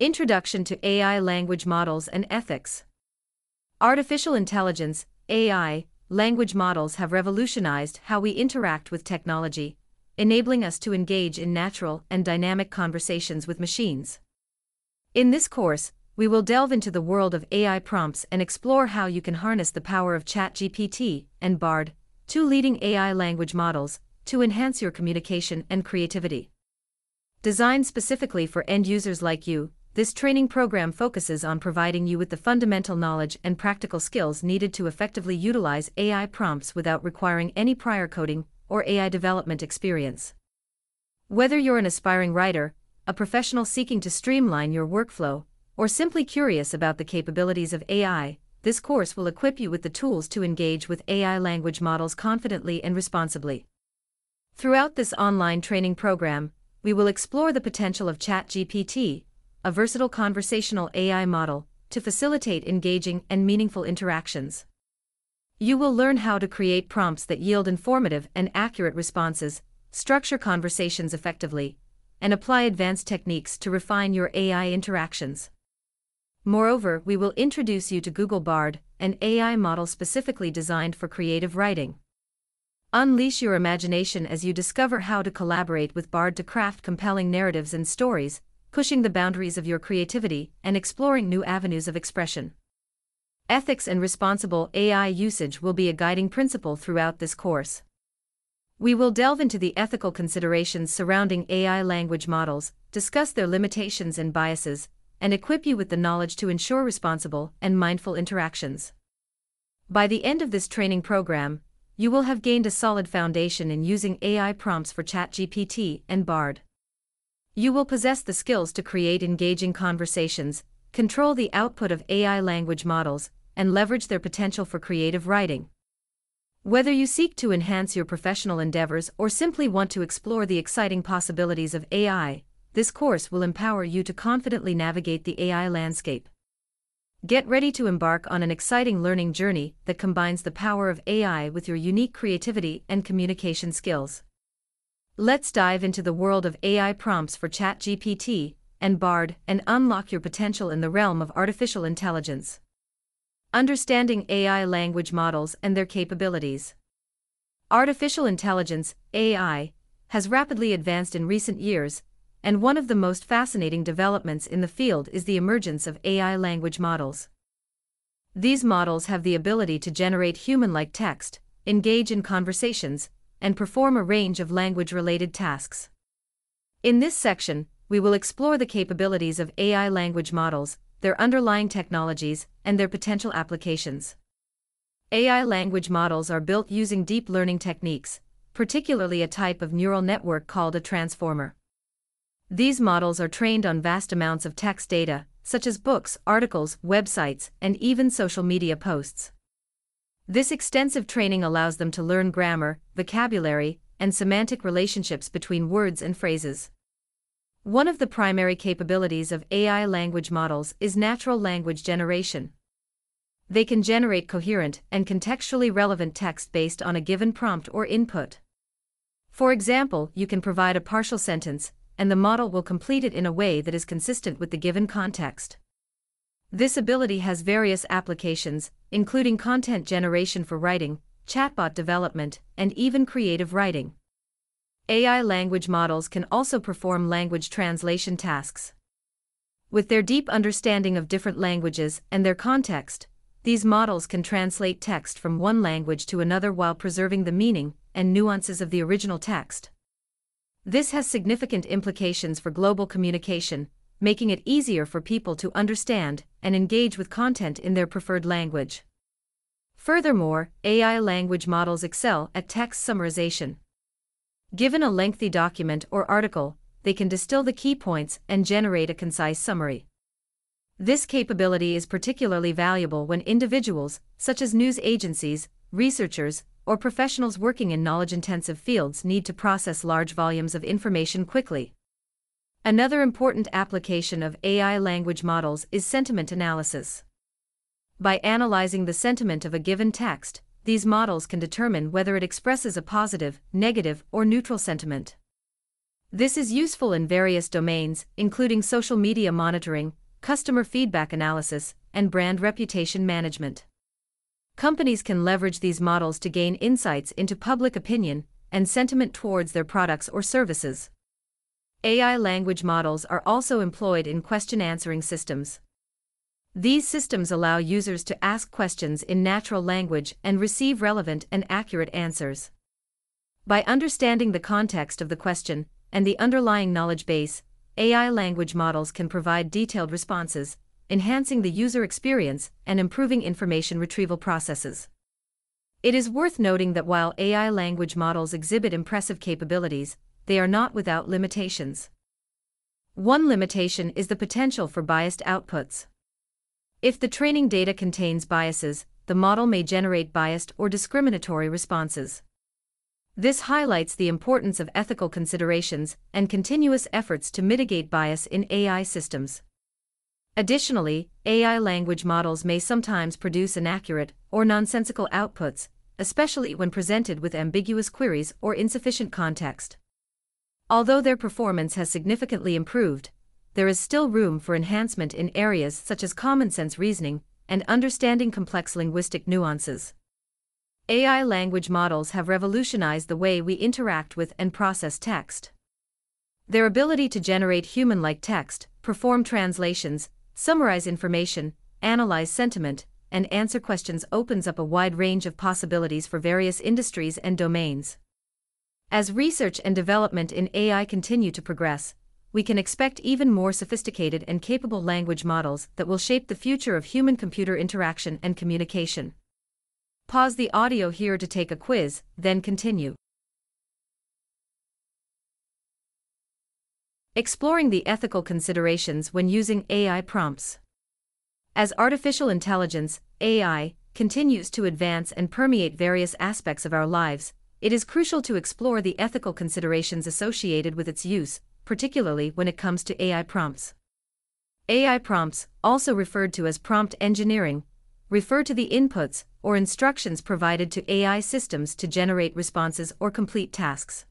Introduction to AI Language Models and Ethics. Artificial intelligence, AI, language models have revolutionized how we interact with technology, enabling us to engage in natural and dynamic conversations with machines. In this course, we will delve into the world of AI prompts and explore how you can harness the power of ChatGPT and Bard, two leading AI language models, to enhance your communication and creativity. Designed specifically for end users like you, this training program focuses on providing you with the fundamental knowledge and practical skills needed to effectively utilize AI prompts without requiring any prior coding or AI development experience. Whether you're an aspiring writer, a professional seeking to streamline your workflow, or simply curious about the capabilities of AI, this course will equip you with the tools to engage with AI language models confidently and responsibly. Throughout this online training program, we will explore the potential of ChatGPT, a versatile conversational AI model, to facilitate engaging and meaningful interactions. You will learn how to create prompts that yield informative and accurate responses, structure conversations effectively, and apply advanced techniques to refine your AI interactions. Moreover, we will introduce you to Google Bard, an AI model specifically designed for creative writing. Unleash your imagination as you discover how to collaborate with Bard to craft compelling narratives and stories, pushing the boundaries of your creativity and exploring new avenues of expression. Ethics and responsible AI usage will be a guiding principle throughout this course. We will delve into the ethical considerations surrounding AI language models, discuss their limitations and biases, and equip you with the knowledge to ensure responsible and mindful interactions. By the end of this training program, you will have gained a solid foundation in using AI prompts for ChatGPT and Bard. You will possess the skills to create engaging conversations, control the output of AI language models, and leverage their potential for creative writing. Whether you seek to enhance your professional endeavors or simply want to explore the exciting possibilities of AI, this course will empower you to confidently navigate the AI landscape. Get ready to embark on an exciting learning journey that combines the power of AI with your unique creativity and communication skills. Let's dive into the world of AI prompts for ChatGPT and Bard and unlock your potential in the realm of artificial intelligence. Understanding AI language models and their capabilities. Artificial intelligence, AI, has rapidly advanced in recent years, and one of the most fascinating developments in the field is the emergence of AI language models. These models have the ability to generate human like text, engage in conversations, and perform a range of language related tasks. In this section, we will explore the capabilities of AI language models, their underlying technologies, and their potential applications. AI language models are built using deep learning techniques, particularly a type of neural network called a transformer. These models are trained on vast amounts of text data, such as books, articles, websites, and even social media posts. This extensive training allows them to learn grammar, vocabulary, and semantic relationships between words and phrases. One of the primary capabilities of AI language models is natural language generation. They can generate coherent and contextually relevant text based on a given prompt or input. For example, you can provide a partial sentence, and the model will complete it in a way that is consistent with the given context. This ability has various applications, including content generation for writing, chatbot development, and even creative writing. AI language models can also perform language translation tasks. With their deep understanding of different languages and their context, these models can translate text from one language to another while preserving the meaning and nuances of the original text. This has significant implications for global communication, making it easier for people to understand and engage with content in their preferred language. Furthermore, AI language models excel at text summarization. Given a lengthy document or article, they can distill the key points and generate a concise summary. This capability is particularly valuable when individuals, such as news agencies, researchers, or professionals working in knowledge intensive fields need to process large volumes of information quickly. Another important application of AI language models is sentiment analysis. By analyzing the sentiment of a given text, these models can determine whether it expresses a positive, negative, or neutral sentiment. This is useful in various domains, including social media monitoring, customer feedback analysis, and brand reputation management. Companies can leverage these models to gain insights into public opinion and sentiment towards their products or services. AI language models are also employed in question answering systems. These systems allow users to ask questions in natural language and receive relevant and accurate answers. By understanding the context of the question and the underlying knowledge base, AI language models can provide detailed responses, enhancing the user experience and improving information retrieval processes. It is worth noting that while AI language models exhibit impressive capabilities, they are not without limitations. One limitation is the potential for biased outputs. If the training data contains biases, the model may generate biased or discriminatory responses. This highlights the importance of ethical considerations and continuous efforts to mitigate bias in AI systems. Additionally, AI language models may sometimes produce inaccurate or nonsensical outputs, especially when presented with ambiguous queries or insufficient context. Although their performance has significantly improved, there is still room for enhancement in areas such as common sense reasoning and understanding complex linguistic nuances. AI language models have revolutionized the way we interact with and process text. Their ability to generate human like text, perform translations, summarize information, analyze sentiment, and answer questions opens up a wide range of possibilities for various industries and domains. As research and development in AI continue to progress, we can expect even more sophisticated and capable language models that will shape the future of human computer interaction and communication. Pause the audio here to take a quiz, then continue. Exploring the ethical considerations when using AI prompts. As artificial intelligence, AI, continues to advance and permeate various aspects of our lives, it is crucial to explore the ethical considerations associated with its use, particularly when it comes to AI prompts. AI prompts, also referred to as prompt engineering, refer to the inputs or instructions provided to AI systems to generate responses or complete tasks.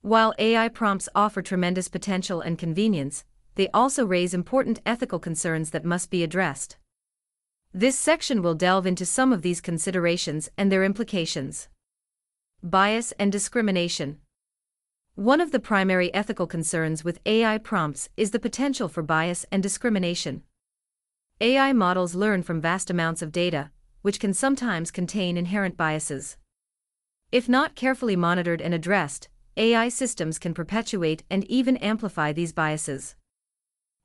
While AI prompts offer tremendous potential and convenience, they also raise important ethical concerns that must be addressed. This section will delve into some of these considerations and their implications. Bias and discrimination. One of the primary ethical concerns with AI prompts is the potential for bias and discrimination. AI models learn from vast amounts of data, which can sometimes contain inherent biases. If not carefully monitored and addressed, AI systems can perpetuate and even amplify these biases.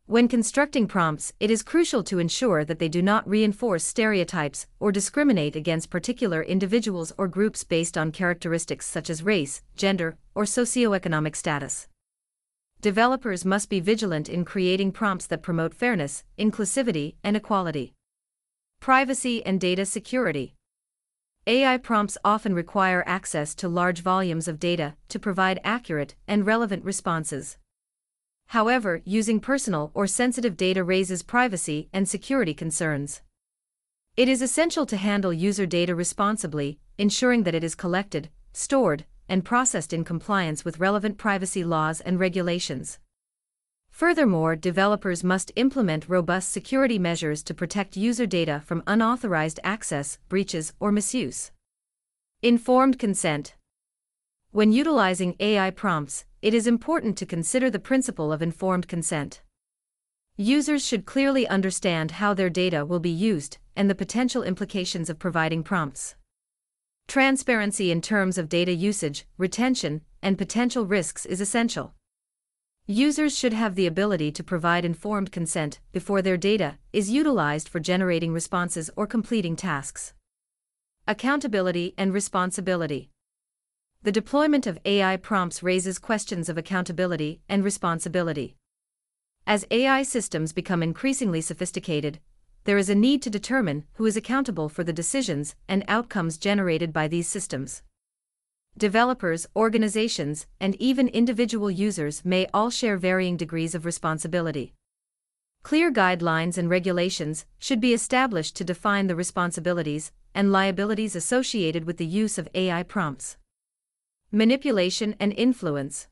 When constructing prompts, it is crucial to ensure that they do not reinforce stereotypes or discriminate against particular individuals or groups based on characteristics such as race, gender, or socioeconomic status. Developers must be vigilant in creating prompts that promote fairness, inclusivity, and equality. Privacy and data security. AI prompts often require access to large volumes of data to provide accurate and relevant responses. However, using personal or sensitive data raises privacy and security concerns. It is essential to handle user data responsibly, ensuring that it is collected, stored, and processed in compliance with relevant privacy laws and regulations. Furthermore, developers must implement robust security measures to protect user data from unauthorized access, breaches, or misuse. Informed consent. When utilizing AI prompts, it is important to consider the principle of informed consent. Users should clearly understand how their data will be used and the potential implications of providing prompts. Transparency in terms of data usage, retention, and potential risks is essential. Users should have the ability to provide informed consent before their data is utilized for generating responses or completing tasks. Accountability and responsibility the deployment of AI prompts raises questions of accountability and responsibility. As AI systems become increasingly sophisticated, there is a need to determine who is accountable for the decisions and outcomes generated by these systems. Developers, organizations, and even individual users may all share varying degrees of responsibility. Clear guidelines and regulations should be established to define the responsibilities and liabilities associated with the use of AI prompts. Manipulation and influence.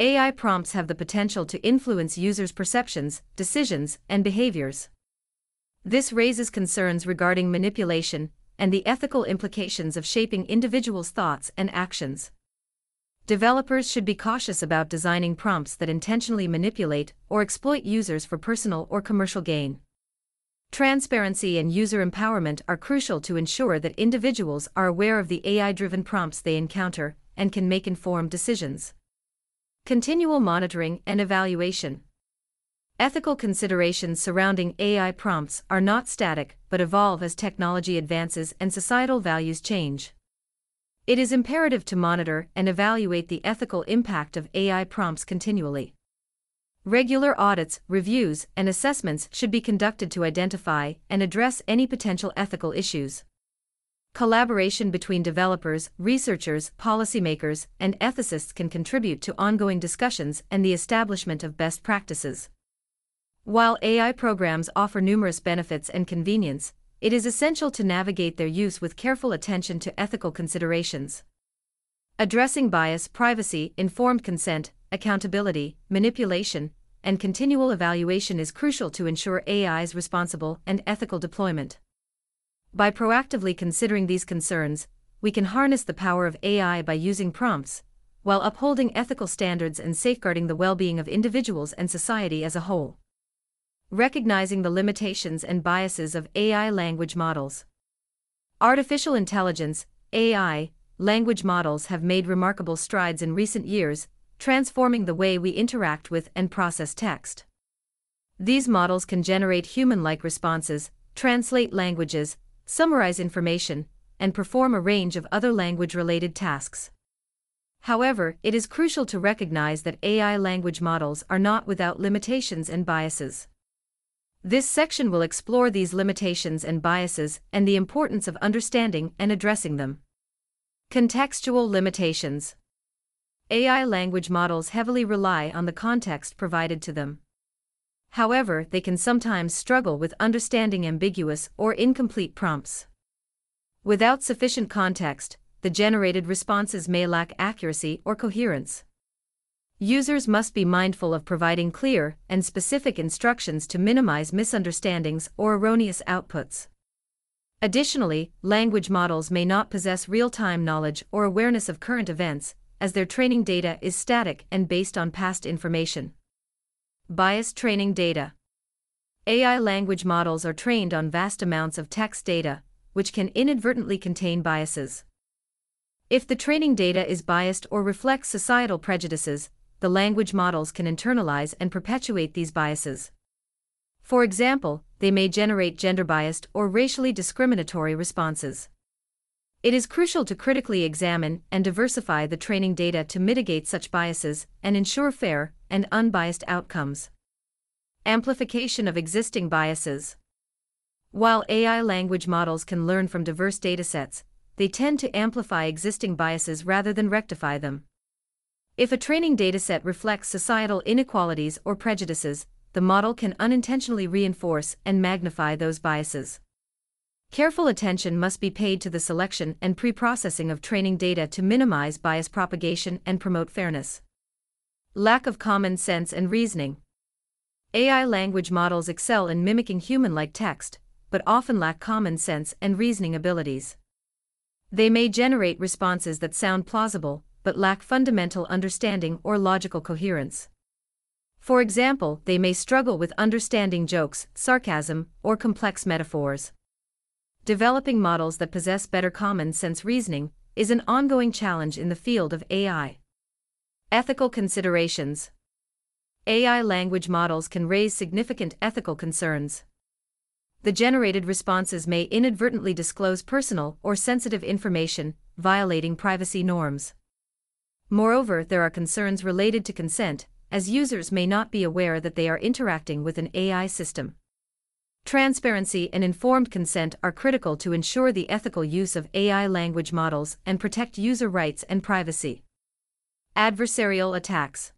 AI prompts have the potential to influence users' perceptions, decisions, and behaviors. This raises concerns regarding manipulation and the ethical implications of shaping individuals' thoughts and actions. Developers should be cautious about designing prompts that intentionally manipulate or exploit users for personal or commercial gain. Transparency and user empowerment are crucial to ensure that individuals are aware of the AI driven prompts they encounter and can make informed decisions. Continual monitoring and evaluation. Ethical considerations surrounding AI prompts are not static but evolve as technology advances and societal values change. It is imperative to monitor and evaluate the ethical impact of AI prompts continually. Regular audits, reviews, and assessments should be conducted to identify and address any potential ethical issues. Collaboration between developers, researchers, policymakers, and ethicists can contribute to ongoing discussions and the establishment of best practices. While AI programs offer numerous benefits and convenience, it is essential to navigate their use with careful attention to ethical considerations. Addressing bias, privacy, informed consent, accountability, manipulation, and continual evaluation is crucial to ensure AI's responsible and ethical deployment. By proactively considering these concerns, we can harness the power of AI by using prompts, while upholding ethical standards and safeguarding the well being of individuals and society as a whole. Recognizing the limitations and biases of AI language models. Artificial intelligence, AI, language models have made remarkable strides in recent years, transforming the way we interact with and process text. These models can generate human like responses, translate languages, summarize information, and perform a range of other language related tasks. However, it is crucial to recognize that AI language models are not without limitations and biases. This section will explore these limitations and biases and the importance of understanding and addressing them. Contextual limitations AI language models heavily rely on the context provided to them. However, they can sometimes struggle with understanding ambiguous or incomplete prompts. Without sufficient context, the generated responses may lack accuracy or coherence. Users must be mindful of providing clear and specific instructions to minimize misunderstandings or erroneous outputs. Additionally, language models may not possess real time knowledge or awareness of current events, as their training data is static and based on past information. Biased training data. AI language models are trained on vast amounts of text data, which can inadvertently contain biases. If the training data is biased or reflects societal prejudices, the language models can internalize and perpetuate these biases. For example, they may generate gender biased or racially discriminatory responses. It is crucial to critically examine and diversify the training data to mitigate such biases and ensure fair, and unbiased outcomes. Amplification of existing biases. While AI language models can learn from diverse datasets, they tend to amplify existing biases rather than rectify them. If a training dataset reflects societal inequalities or prejudices, the model can unintentionally reinforce and magnify those biases. Careful attention must be paid to the selection and pre-processing of training data to minimize bias propagation and promote fairness. Lack of common sense and reasoning. AI language models excel in mimicking human like text, but often lack common sense and reasoning abilities. They may generate responses that sound plausible, but lack fundamental understanding or logical coherence. For example, they may struggle with understanding jokes, sarcasm, or complex metaphors. Developing models that possess better common sense reasoning is an ongoing challenge in the field of AI. Ethical considerations AI language models can raise significant ethical concerns. The generated responses may inadvertently disclose personal or sensitive information, violating privacy norms. Moreover, there are concerns related to consent, as users may not be aware that they are interacting with an AI system. Transparency and informed consent are critical to ensure the ethical use of AI language models and protect user rights and privacy. Adversarial attacks.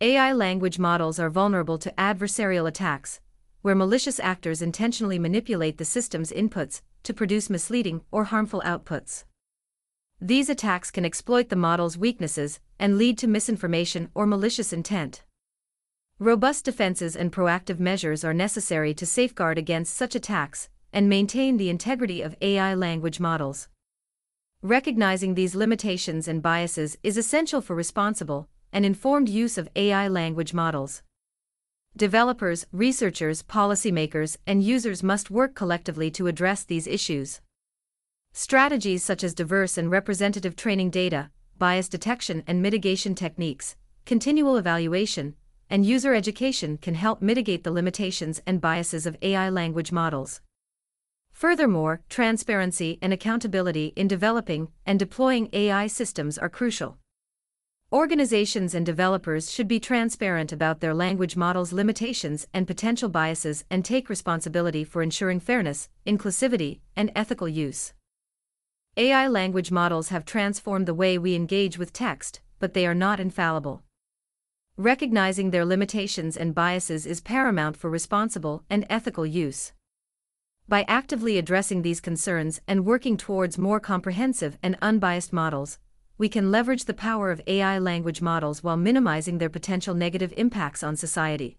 AI language models are vulnerable to adversarial attacks, where malicious actors intentionally manipulate the system's inputs to produce misleading or harmful outputs. These attacks can exploit the model's weaknesses and lead to misinformation or malicious intent. Robust defenses and proactive measures are necessary to safeguard against such attacks and maintain the integrity of AI language models. Recognizing these limitations and biases is essential for responsible and informed use of AI language models. Developers, researchers, policymakers, and users must work collectively to address these issues. Strategies such as diverse and representative training data, bias detection and mitigation techniques, continual evaluation, and user education can help mitigate the limitations and biases of AI language models. Furthermore, transparency and accountability in developing and deploying AI systems are crucial. Organizations and developers should be transparent about their language models' limitations and potential biases and take responsibility for ensuring fairness, inclusivity, and ethical use. AI language models have transformed the way we engage with text, but they are not infallible. Recognizing their limitations and biases is paramount for responsible and ethical use. By actively addressing these concerns and working towards more comprehensive and unbiased models, we can leverage the power of AI language models while minimizing their potential negative impacts on society.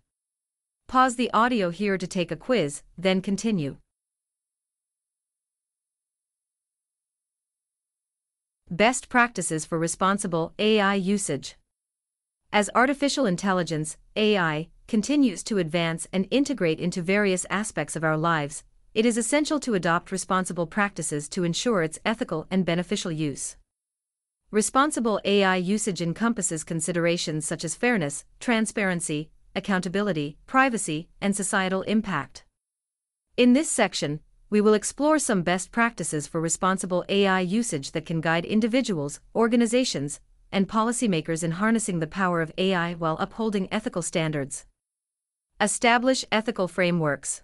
Pause the audio here to take a quiz, then continue. Best practices for responsible AI usage. As artificial intelligence, AI, continues to advance and integrate into various aspects of our lives, it is essential to adopt responsible practices to ensure its ethical and beneficial use. Responsible AI usage encompasses considerations such as fairness, transparency, accountability, privacy, and societal impact. In this section, we will explore some best practices for responsible AI usage that can guide individuals, organizations, and policymakers in harnessing the power of AI while upholding ethical standards. Establish ethical frameworks.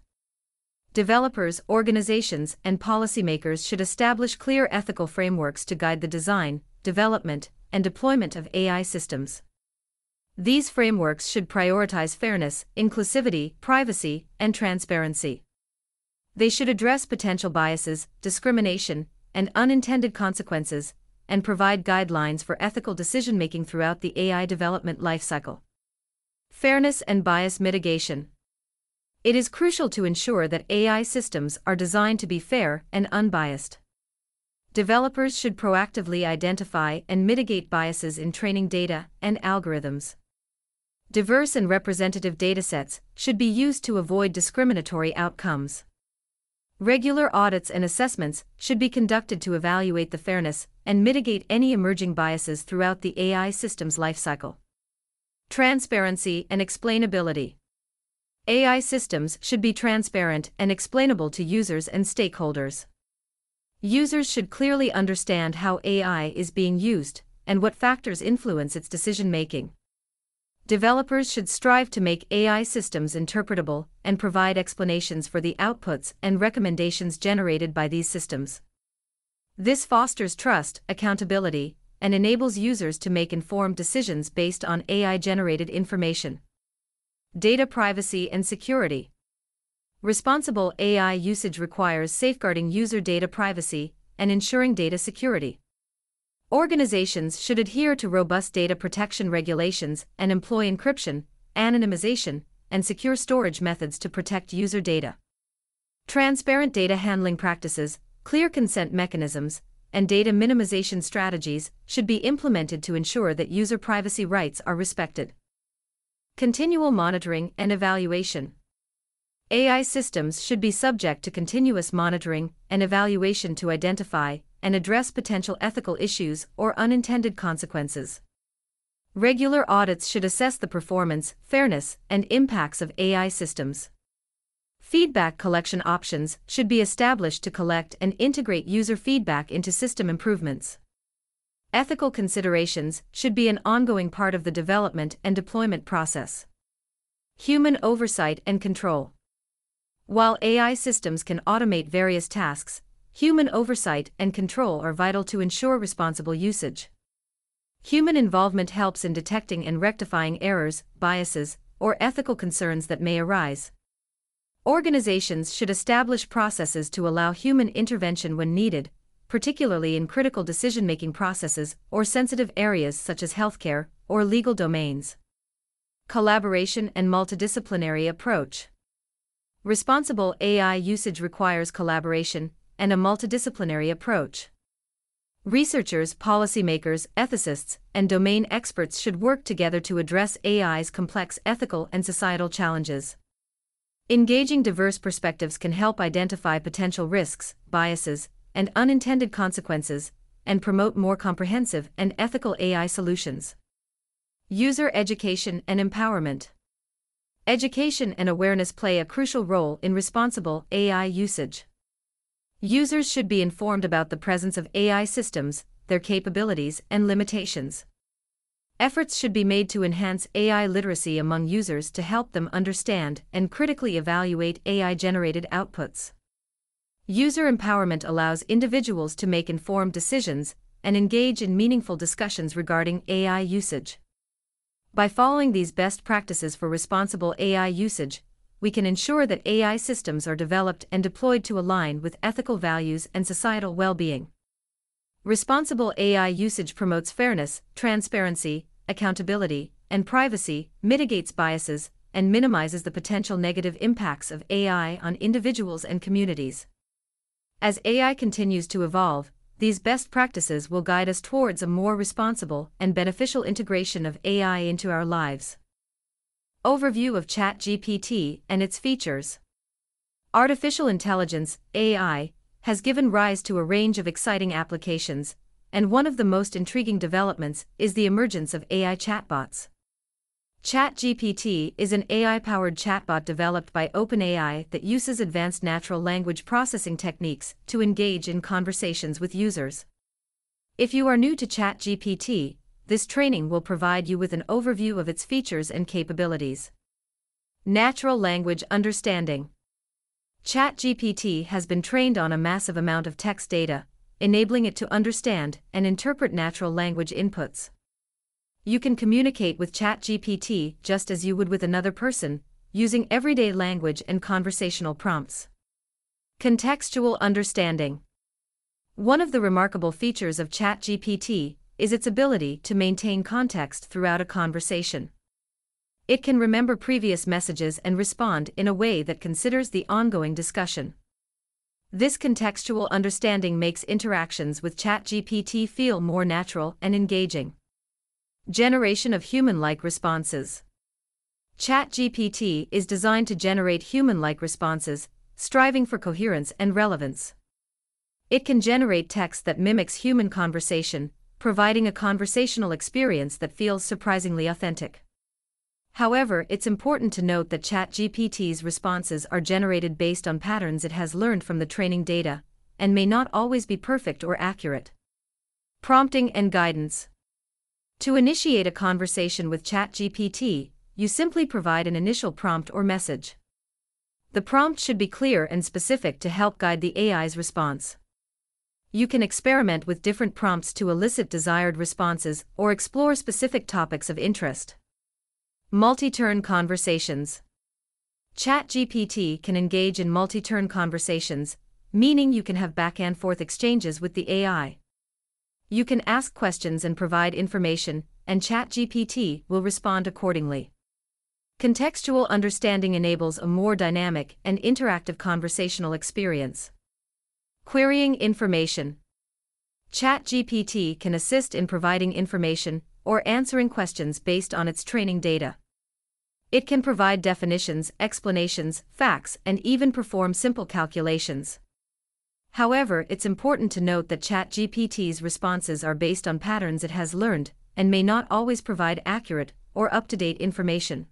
Developers, organizations, and policymakers should establish clear ethical frameworks to guide the design, development, and deployment of AI systems. These frameworks should prioritize fairness, inclusivity, privacy, and transparency. They should address potential biases, discrimination, and unintended consequences, and provide guidelines for ethical decision making throughout the AI development lifecycle. Fairness and bias mitigation. It is crucial to ensure that AI systems are designed to be fair and unbiased. Developers should proactively identify and mitigate biases in training data and algorithms. Diverse and representative datasets should be used to avoid discriminatory outcomes. Regular audits and assessments should be conducted to evaluate the fairness and mitigate any emerging biases throughout the AI system's lifecycle. Transparency and explainability. AI systems should be transparent and explainable to users and stakeholders. Users should clearly understand how AI is being used and what factors influence its decision making. Developers should strive to make AI systems interpretable and provide explanations for the outputs and recommendations generated by these systems. This fosters trust, accountability, and enables users to make informed decisions based on AI generated information. Data privacy and security. Responsible AI usage requires safeguarding user data privacy and ensuring data security. Organizations should adhere to robust data protection regulations and employ encryption, anonymization, and secure storage methods to protect user data. Transparent data handling practices, clear consent mechanisms, and data minimization strategies should be implemented to ensure that user privacy rights are respected. Continual monitoring and evaluation. AI systems should be subject to continuous monitoring and evaluation to identify and address potential ethical issues or unintended consequences. Regular audits should assess the performance, fairness, and impacts of AI systems. Feedback collection options should be established to collect and integrate user feedback into system improvements. Ethical considerations should be an ongoing part of the development and deployment process. Human oversight and control. While AI systems can automate various tasks, Human oversight and control are vital to ensure responsible usage. Human involvement helps in detecting and rectifying errors, biases, or ethical concerns that may arise. Organizations should establish processes to allow human intervention when needed, particularly in critical decision making processes or sensitive areas such as healthcare or legal domains. Collaboration and multidisciplinary approach. Responsible AI usage requires collaboration and a multidisciplinary approach. Researchers, policymakers, ethicists, and domain experts should work together to address AI's complex ethical and societal challenges. Engaging diverse perspectives can help identify potential risks, biases, and unintended consequences, and promote more comprehensive and ethical AI solutions. User education and empowerment. Education and awareness play a crucial role in responsible AI usage. Users should be informed about the presence of AI systems, their capabilities, and limitations. Efforts should be made to enhance AI literacy among users to help them understand and critically evaluate AI generated outputs. User empowerment allows individuals to make informed decisions and engage in meaningful discussions regarding AI usage. By following these best practices for responsible AI usage, we can ensure that AI systems are developed and deployed to align with ethical values and societal well being. Responsible AI usage promotes fairness, transparency, accountability, and privacy, mitigates biases, and minimizes the potential negative impacts of AI on individuals and communities. As AI continues to evolve, these best practices will guide us towards a more responsible and beneficial integration of AI into our lives. Overview of ChatGPT and its features. Artificial intelligence, AI, has given rise to a range of exciting applications, and one of the most intriguing developments is the emergence of AI chatbots. ChatGPT is an AI powered chatbot developed by OpenAI that uses advanced natural language processing techniques to engage in conversations with users. If you are new to ChatGPT, this training will provide you with an overview of its features and capabilities. Natural Language Understanding ChatGPT has been trained on a massive amount of text data, enabling it to understand and interpret natural language inputs. You can communicate with ChatGPT just as you would with another person, using everyday language and conversational prompts. Contextual understanding. One of the remarkable features of ChatGPT is its ability to maintain context throughout a conversation. It can remember previous messages and respond in a way that considers the ongoing discussion. This contextual understanding makes interactions with ChatGPT feel more natural and engaging. Generation of human like responses. ChatGPT is designed to generate human like responses, striving for coherence and relevance. It can generate text that mimics human conversation, providing a conversational experience that feels surprisingly authentic. However, it's important to note that ChatGPT's responses are generated based on patterns it has learned from the training data, and may not always be perfect or accurate. Prompting and guidance. To initiate a conversation with ChatGPT, you simply provide an initial prompt or message. The prompt should be clear and specific to help guide the AI's response. You can experiment with different prompts to elicit desired responses or explore specific topics of interest. Multi turn conversations. ChatGPT can engage in multi turn conversations, meaning you can have back and forth exchanges with the AI. You can ask questions and provide information, and ChatGPT will respond accordingly. Contextual understanding enables a more dynamic and interactive conversational experience. Querying information. ChatGPT can assist in providing information or answering questions based on its training data. It can provide definitions, explanations, facts, and even perform simple calculations. However, it's important to note that ChatGPT's responses are based on patterns it has learned and may not always provide accurate or up to date information.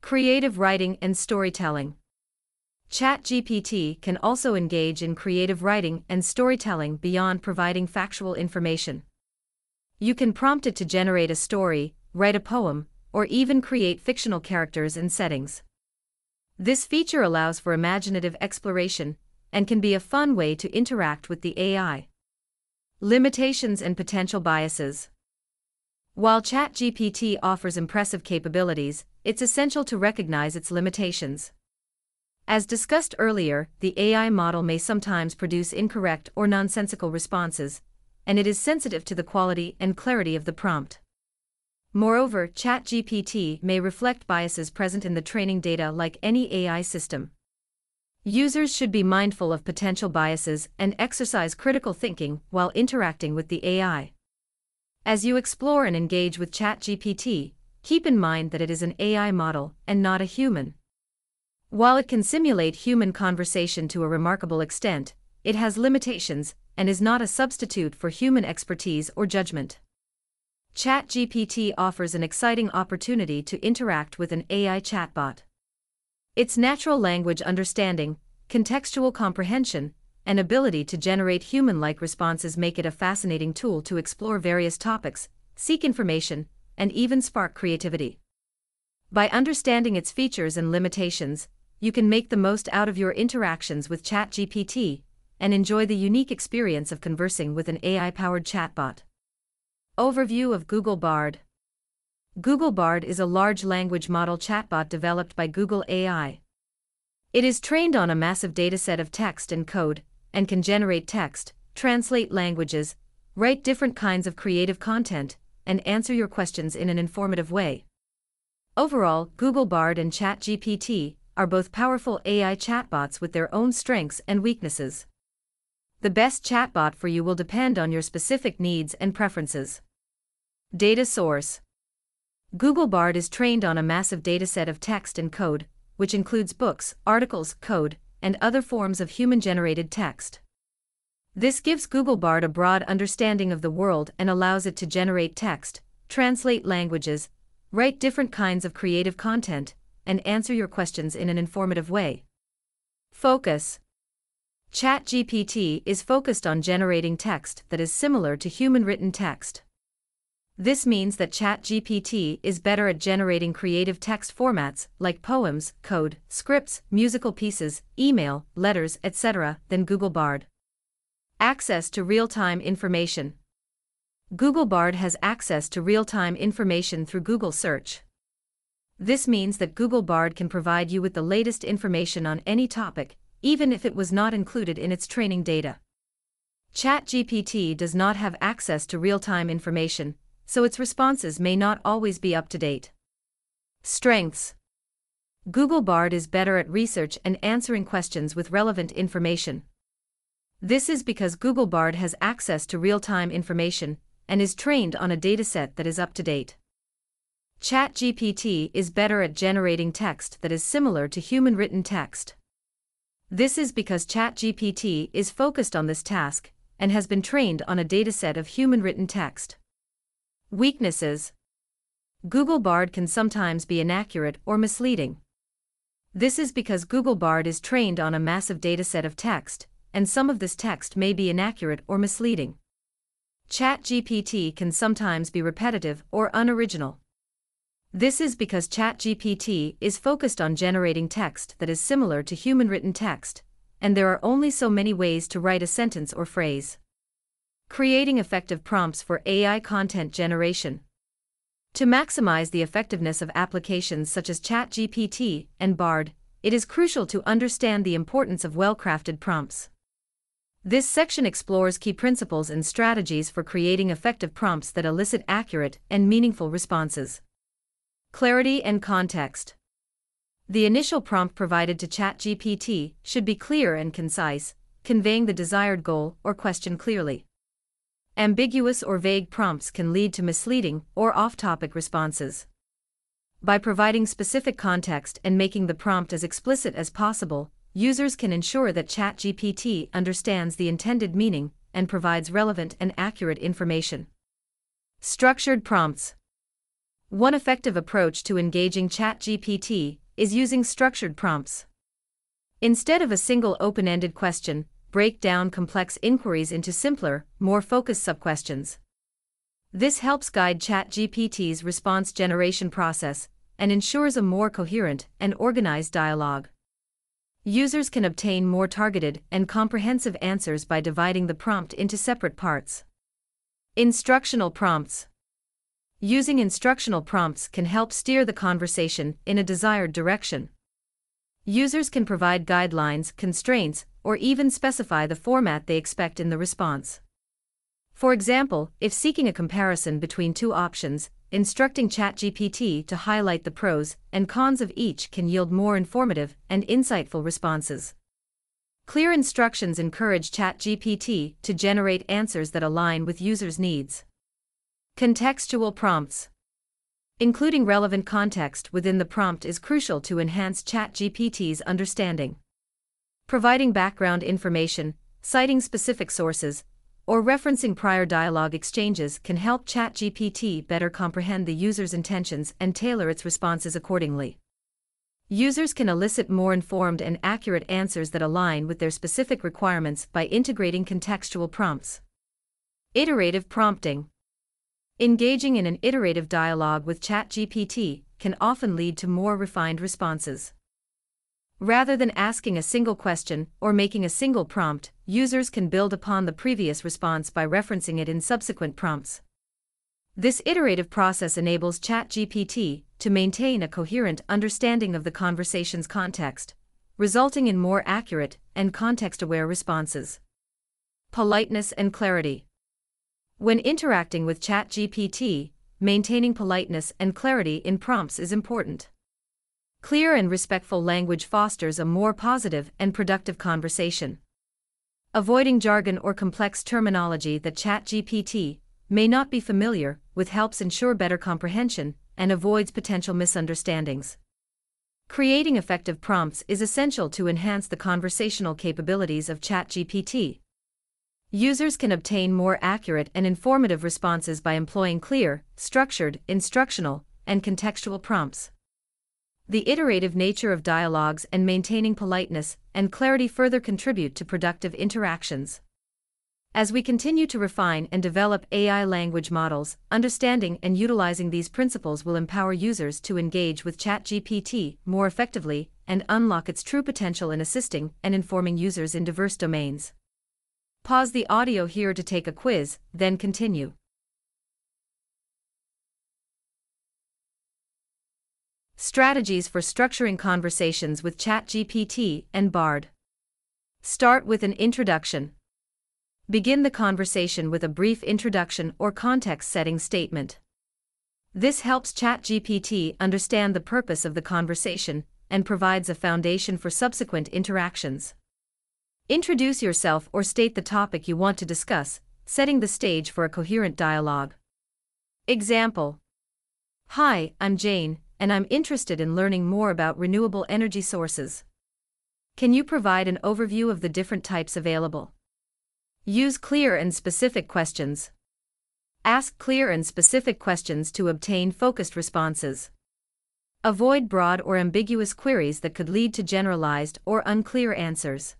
Creative writing and storytelling. ChatGPT can also engage in creative writing and storytelling beyond providing factual information. You can prompt it to generate a story, write a poem, or even create fictional characters and settings. This feature allows for imaginative exploration and can be a fun way to interact with the AI. Limitations and potential biases. While ChatGPT offers impressive capabilities, it's essential to recognize its limitations. As discussed earlier, the AI model may sometimes produce incorrect or nonsensical responses, and it is sensitive to the quality and clarity of the prompt. Moreover, ChatGPT may reflect biases present in the training data like any AI system. Users should be mindful of potential biases and exercise critical thinking while interacting with the AI. As you explore and engage with ChatGPT, keep in mind that it is an AI model and not a human. While it can simulate human conversation to a remarkable extent, it has limitations and is not a substitute for human expertise or judgment. ChatGPT offers an exciting opportunity to interact with an AI chatbot. Its natural language understanding, contextual comprehension, and ability to generate human like responses make it a fascinating tool to explore various topics, seek information, and even spark creativity. By understanding its features and limitations, you can make the most out of your interactions with ChatGPT and enjoy the unique experience of conversing with an AI powered chatbot. Overview of Google Bard Google Bard is a large language model chatbot developed by Google AI. It is trained on a massive dataset of text and code, and can generate text, translate languages, write different kinds of creative content, and answer your questions in an informative way. Overall, Google Bard and ChatGPT are both powerful AI chatbots with their own strengths and weaknesses. The best chatbot for you will depend on your specific needs and preferences. Data source Google Bard is trained on a massive dataset of text and code, which includes books, articles, code, and other forms of human generated text. This gives Google Bard a broad understanding of the world and allows it to generate text, translate languages, write different kinds of creative content, and answer your questions in an informative way. Focus ChatGPT is focused on generating text that is similar to human written text. This means that ChatGPT is better at generating creative text formats like poems, code, scripts, musical pieces, email, letters, etc. than Google Bard. Access to real-time information. Google Bard has access to real-time information through Google Search. This means that Google Bard can provide you with the latest information on any topic, even if it was not included in its training data. ChatGPT does not have access to real-time information, so its responses may not always be up to date. Strengths Google Bard is better at research and answering questions with relevant information. This is because Google Bard has access to real time information and is trained on a dataset that is up to date. ChatGPT is better at generating text that is similar to human written text. This is because ChatGPT is focused on this task and has been trained on a dataset of human written text. Weaknesses Google Bard can sometimes be inaccurate or misleading. This is because Google Bard is trained on a massive dataset of text, and some of this text may be inaccurate or misleading. ChatGPT can sometimes be repetitive or unoriginal. This is because ChatGPT is focused on generating text that is similar to human written text, and there are only so many ways to write a sentence or phrase. Creating effective prompts for AI content generation. To maximize the effectiveness of applications such as ChatGPT and Bard, it is crucial to understand the importance of well crafted prompts. This section explores key principles and strategies for creating effective prompts that elicit accurate and meaningful responses. Clarity and context. The initial prompt provided to ChatGPT should be clear and concise, conveying the desired goal or question clearly. Ambiguous or vague prompts can lead to misleading or off topic responses. By providing specific context and making the prompt as explicit as possible, users can ensure that ChatGPT understands the intended meaning and provides relevant and accurate information. Structured prompts. One effective approach to engaging ChatGPT is using structured prompts. Instead of a single open ended question, break down complex inquiries into simpler, more focused subquestions. This helps guide ChatGPT's response generation process and ensures a more coherent and organized dialogue. Users can obtain more targeted and comprehensive answers by dividing the prompt into separate parts. Instructional prompts. Using instructional prompts can help steer the conversation in a desired direction. Users can provide guidelines, constraints, or even specify the format they expect in the response. For example, if seeking a comparison between two options, instructing ChatGPT to highlight the pros and cons of each can yield more informative and insightful responses. Clear instructions encourage ChatGPT to generate answers that align with users' needs. Contextual prompts. Including relevant context within the prompt is crucial to enhance ChatGPT's understanding. Providing background information, citing specific sources, or referencing prior dialogue exchanges can help ChatGPT better comprehend the user's intentions and tailor its responses accordingly. Users can elicit more informed and accurate answers that align with their specific requirements by integrating contextual prompts. Iterative prompting. Engaging in an iterative dialogue with ChatGPT can often lead to more refined responses. Rather than asking a single question or making a single prompt, users can build upon the previous response by referencing it in subsequent prompts. This iterative process enables ChatGPT to maintain a coherent understanding of the conversation's context, resulting in more accurate and context aware responses. Politeness and clarity. When interacting with ChatGPT, maintaining politeness and clarity in prompts is important. Clear and respectful language fosters a more positive and productive conversation. Avoiding jargon or complex terminology that ChatGPT may not be familiar with helps ensure better comprehension and avoids potential misunderstandings. Creating effective prompts is essential to enhance the conversational capabilities of ChatGPT. Users can obtain more accurate and informative responses by employing clear, structured, instructional, and contextual prompts. The iterative nature of dialogues and maintaining politeness and clarity further contribute to productive interactions. As we continue to refine and develop AI language models, understanding and utilizing these principles will empower users to engage with ChatGPT more effectively and unlock its true potential in assisting and informing users in diverse domains. Pause the audio here to take a quiz, then continue. Strategies for structuring conversations with ChatGPT and Bard. Start with an introduction. Begin the conversation with a brief introduction or context setting statement. This helps ChatGPT understand the purpose of the conversation and provides a foundation for subsequent interactions. Introduce yourself or state the topic you want to discuss, setting the stage for a coherent dialogue. Example Hi, I'm Jane, and I'm interested in learning more about renewable energy sources. Can you provide an overview of the different types available? Use clear and specific questions. Ask clear and specific questions to obtain focused responses. Avoid broad or ambiguous queries that could lead to generalized or unclear answers.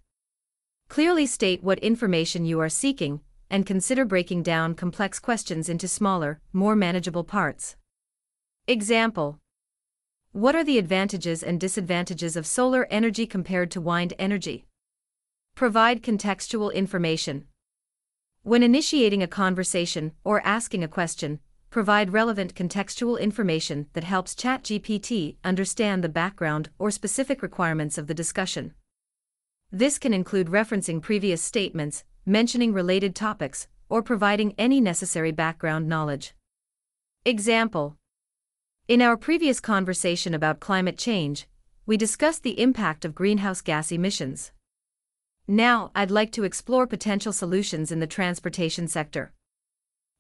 Clearly state what information you are seeking, and consider breaking down complex questions into smaller, more manageable parts. Example What are the advantages and disadvantages of solar energy compared to wind energy? Provide contextual information. When initiating a conversation or asking a question, provide relevant contextual information that helps ChatGPT understand the background or specific requirements of the discussion. This can include referencing previous statements, mentioning related topics, or providing any necessary background knowledge. Example In our previous conversation about climate change, we discussed the impact of greenhouse gas emissions. Now, I'd like to explore potential solutions in the transportation sector.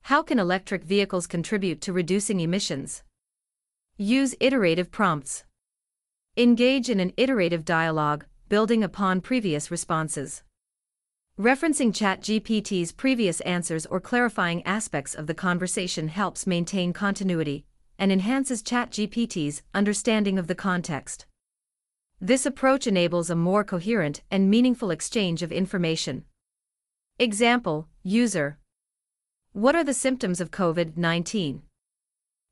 How can electric vehicles contribute to reducing emissions? Use iterative prompts. Engage in an iterative dialogue, building upon previous responses. Referencing ChatGPT's previous answers or clarifying aspects of the conversation helps maintain continuity and enhances ChatGPT's understanding of the context. This approach enables a more coherent and meaningful exchange of information. Example User What are the symptoms of COVID 19?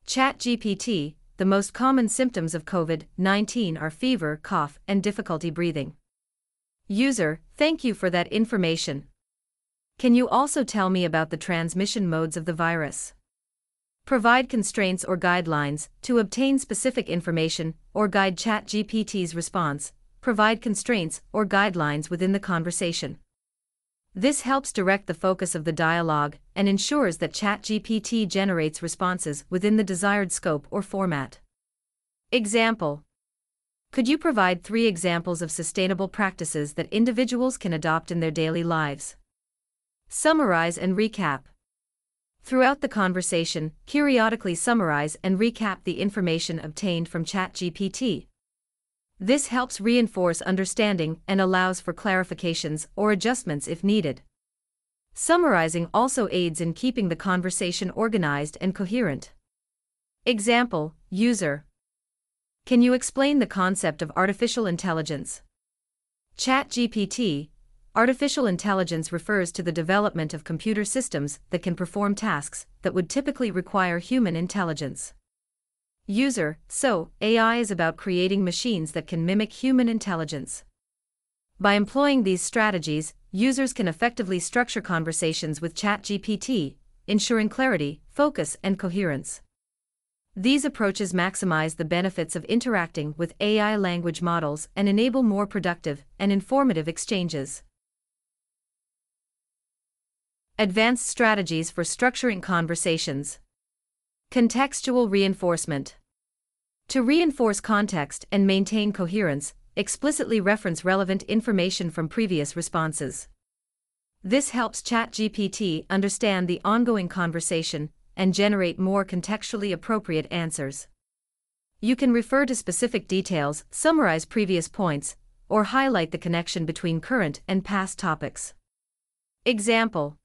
ChatGPT The most common symptoms of COVID 19 are fever, cough, and difficulty breathing. User Thank you for that information. Can you also tell me about the transmission modes of the virus? Provide constraints or guidelines to obtain specific information or guide ChatGPT's response, provide constraints or guidelines within the conversation. This helps direct the focus of the dialogue and ensures that ChatGPT generates responses within the desired scope or format. Example Could you provide three examples of sustainable practices that individuals can adopt in their daily lives? Summarize and recap. Throughout the conversation, periodically summarize and recap the information obtained from ChatGPT. This helps reinforce understanding and allows for clarifications or adjustments if needed. Summarizing also aids in keeping the conversation organized and coherent. Example User Can you explain the concept of artificial intelligence? ChatGPT Artificial intelligence refers to the development of computer systems that can perform tasks that would typically require human intelligence. User, so, AI is about creating machines that can mimic human intelligence. By employing these strategies, users can effectively structure conversations with ChatGPT, ensuring clarity, focus, and coherence. These approaches maximize the benefits of interacting with AI language models and enable more productive and informative exchanges. Advanced strategies for structuring conversations. Contextual reinforcement. To reinforce context and maintain coherence, explicitly reference relevant information from previous responses. This helps ChatGPT understand the ongoing conversation and generate more contextually appropriate answers. You can refer to specific details, summarize previous points, or highlight the connection between current and past topics. Example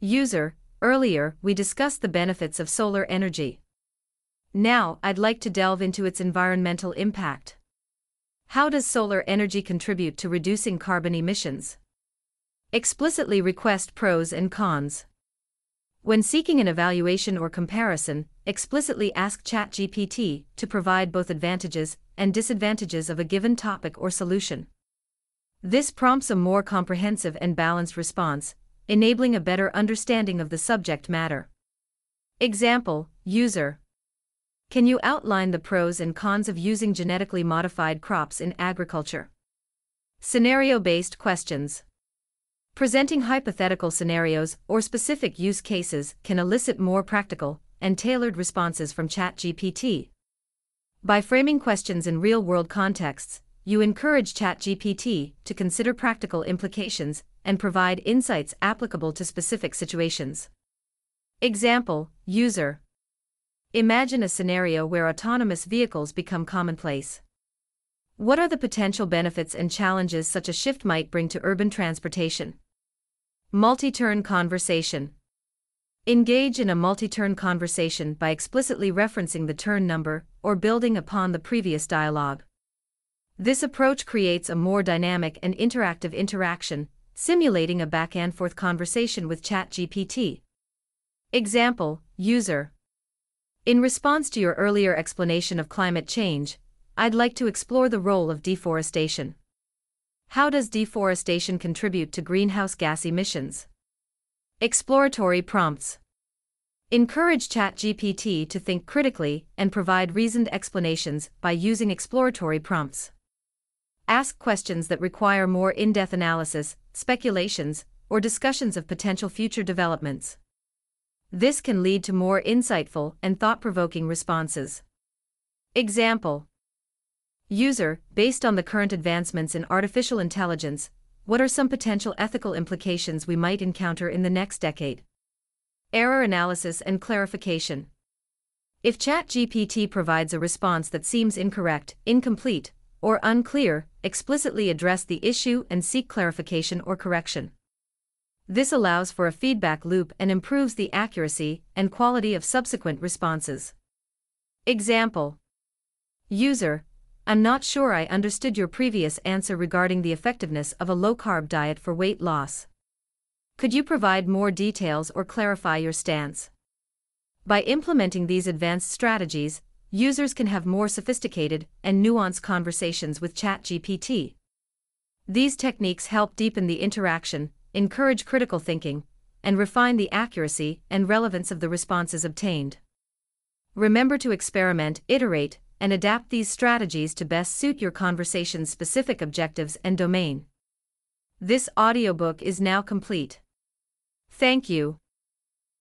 User Earlier, we discussed the benefits of solar energy. Now, I'd like to delve into its environmental impact. How does solar energy contribute to reducing carbon emissions? Explicitly request pros and cons. When seeking an evaluation or comparison, explicitly ask ChatGPT to provide both advantages and disadvantages of a given topic or solution. This prompts a more comprehensive and balanced response, enabling a better understanding of the subject matter. Example User Can you outline the pros and cons of using genetically modified crops in agriculture? Scenario based questions. Presenting hypothetical scenarios or specific use cases can elicit more practical and tailored responses from ChatGPT. By framing questions in real world contexts, you encourage ChatGPT to consider practical implications and provide insights applicable to specific situations. Example User Imagine a scenario where autonomous vehicles become commonplace. What are the potential benefits and challenges such a shift might bring to urban transportation? Multi turn conversation. Engage in a multi turn conversation by explicitly referencing the turn number or building upon the previous dialogue. This approach creates a more dynamic and interactive interaction, simulating a back and forth conversation with ChatGPT. Example User In response to your earlier explanation of climate change, I'd like to explore the role of deforestation. How does deforestation contribute to greenhouse gas emissions? Exploratory prompts. Encourage ChatGPT to think critically and provide reasoned explanations by using exploratory prompts. Ask questions that require more in depth analysis, speculations, or discussions of potential future developments. This can lead to more insightful and thought provoking responses. Example User, based on the current advancements in artificial intelligence, what are some potential ethical implications we might encounter in the next decade? Error analysis and clarification. If ChatGPT provides a response that seems incorrect, incomplete, or unclear, explicitly address the issue and seek clarification or correction. This allows for a feedback loop and improves the accuracy and quality of subsequent responses. Example User, I'm not sure I understood your previous answer regarding the effectiveness of a low carb diet for weight loss. Could you provide more details or clarify your stance? By implementing these advanced strategies, users can have more sophisticated and nuanced conversations with ChatGPT. These techniques help deepen the interaction, encourage critical thinking, and refine the accuracy and relevance of the responses obtained. Remember to experiment, iterate, and adapt these strategies to best suit your conversation's specific objectives and domain. This audiobook is now complete. Thank you.